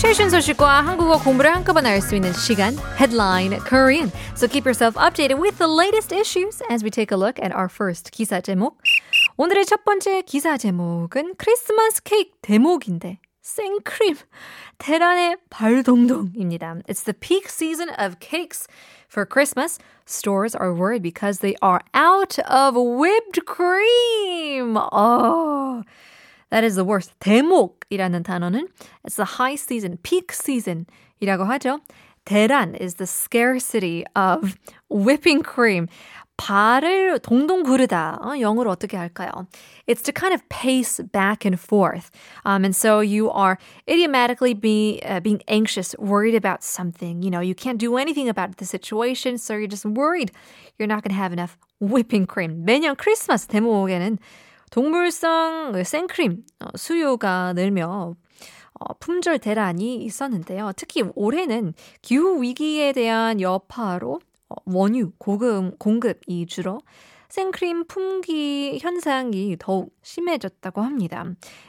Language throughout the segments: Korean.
최신 소식과 한국어 공부를 한꺼번에 알 수 있는 시간 Headline Korean. So keep yourself updated with the latest issues as we take a look at our first 기사 제목. 오늘의 첫 번째 기사 제목은 크리스마스 케이크 대목인데 생크림 대란의 발동동입니다. It's the peak season of cakes for Christmas. Stores are worried because they are out of whipped cream. Oh. That is the worst. 대목 이라는 단어는 it's the high season, peak season이라고 하죠. 대란 is the scarcity of whipping cream. 발을 동동 구르다. 어, 영어로 어떻게 할까요? It's to kind of pace back and forth. Um, and so you are idiomatically be, uh, being anxious, worried about something. You know, you can't do anything about the situation, so you're just worried you're not going to have enough whipping cream. 매년 크리스마스 대목에는 동물성 생크림 수요가 늘며 어, 품절 대란이 있었는데요. 특히 올해는 기후 위기에 대한 여파로 원유 고급 공급이 줄어 생크림 품귀 현상이 더욱 심해졌다고 합니다.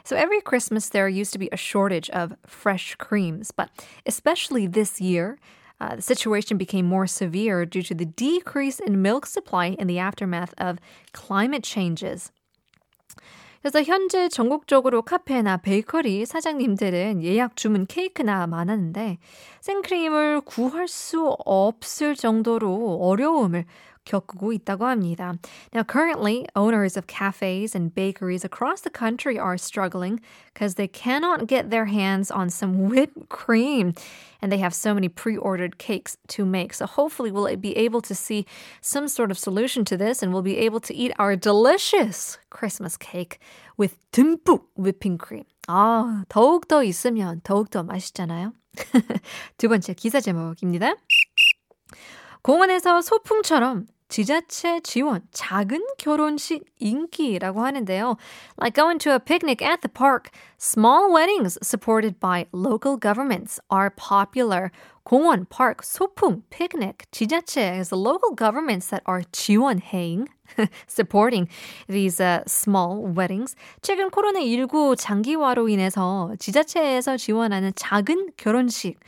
So every Christmas there used to be a shortage of fresh creams, but especially this year, uh, the situation became more severe due to the decrease in milk supply in the aftermath of climate changes. 그래서 현재 전국적으로 카페나 베이커리 사장님들은 예약 주문 케이크나 많았는데 생크림을 구할 수 없을 정도로 어려움을 겪고 있다고 합니다. Now, currently, owners of cafes and bakeries across the country are struggling because they cannot get their hands on some whipped cream. And they have so many pre ordered cakes to make. So, hopefully, we'll be able to see some sort of solution to this and we'll be able to eat our delicious Christmas cake with 듬뿍 whipping cream. 아, 더욱더 있으면 더욱더 맛있잖아요. 두 번째 기사 제목입니다. 공원에서 소풍처럼 지자체 지원 작은 결혼식 인기라고 하는데요. Like going to a picnic at the park, small weddings supported by local governments are popular. 공원, park, 소풍, picnic, 지자체 is the local governments that are 지원해ing, supporting these uh, small weddings. 최근 코로나19 장기화로 인해서 지자체에서 지원하는 작은 결혼식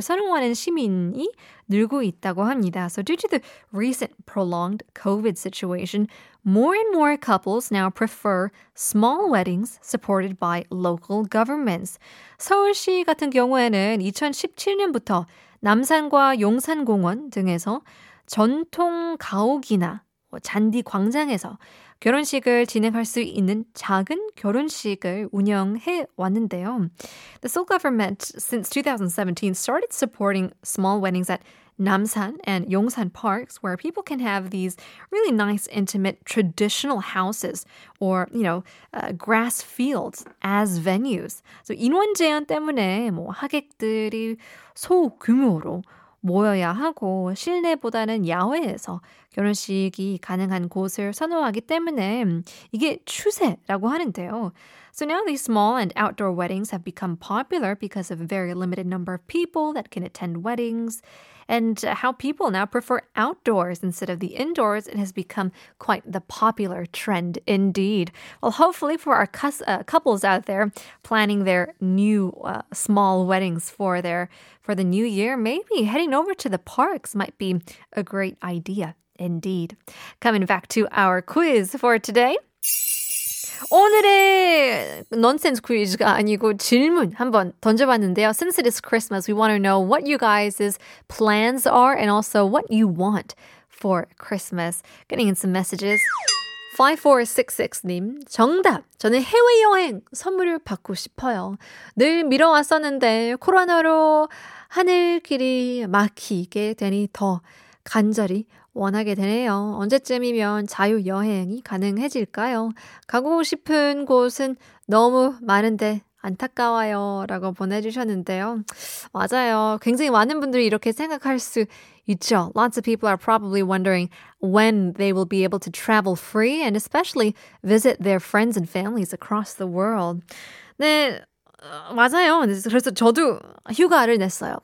선호하는 시민이 늘고 있다고 합니다. So due to the recent prolonged COVID situation, more and more couples now prefer small weddings supported by local governments. 서울시 같은 경우에는 2017년부터 남산과 용산공원 등에서 전통 가옥이나 잔디 광장에서 결혼식을 진행할 수 있는 작은 결혼식을 운영해 왔는데요. The Seoul government since 2017 started supporting small weddings at Namsan and Yongsan parks where people can have these really nice, intimate, traditional houses or, you know, uh, grass fields as venues. So 인원 제한 때문에 뭐 하객들이 소규모로 모여야 하고 실내보다는 야외에서 결혼식이 가능한 곳을 선호하기 때문에 이게 추세라고 하는데요. So now these small and outdoor weddings have become popular because of a very limited number of people that can attend weddings and how people now prefer outdoors instead of the indoors. It has become quite the popular trend indeed. Well, hopefully for our cus- uh, couples out there planning their new uh, small weddings for their for the new year, maybe heading over to the parks might be a great idea Indeed. Coming back to our quiz for today. 오늘의 nonsense 퀴즈가 아니고 질문 한번 던져봤는데요. Since it is Christmas, we want to know what you guys' plans are and also what you want for Christmas. Getting in some messages. 5466님, 정답. 저는 해외여행 선물을 받고 싶어요. 늘 미뤄왔었는데 코로나로 하늘길이 막히게 되니 더 간절히 원하게 되네요. 언제쯤이면 자유 여행이 가능해질까요? 가고 싶은 곳은 너무 많은데 안타까워요. 라고 보내주셨는데요. 맞아요. 굉장히 많은 분들이 이렇게 생각할 수 있죠. Lots of people are probably wondering when they will be able to travel free and especially visit their friends and families across the world. 네, 맞아요. 그래서 저도 휴가를 냈어요.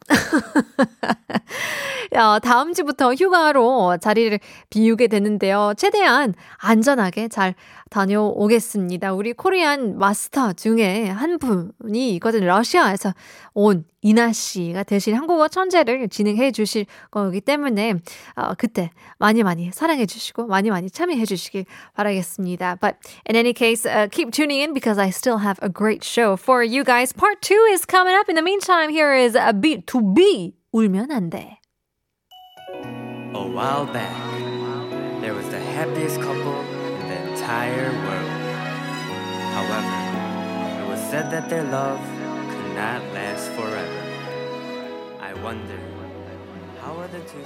어, 다음 주부터 휴가로 자리를 비우게 되는데요. 최대한 안전하게 잘 다녀오겠습니다. 우리 코리안 마스터 중에 한 분이 있거든요. 러시아에서 온 이나 씨가 대신 한국어 천재를 진행해 주실 거기 때문에 어, 그때 많이 많이 사랑해 주시고 많이 많이 참여해 주시길 바라겠습니다. But in any case, uh, keep tuning in because I still have a great show for you guys. Part 2 is coming up. In the meantime, here is a beat to be 울면 안 돼. While back, there was the happiest couple in the entire world. However, it was said that their love could not last forever. I wonder, how are the two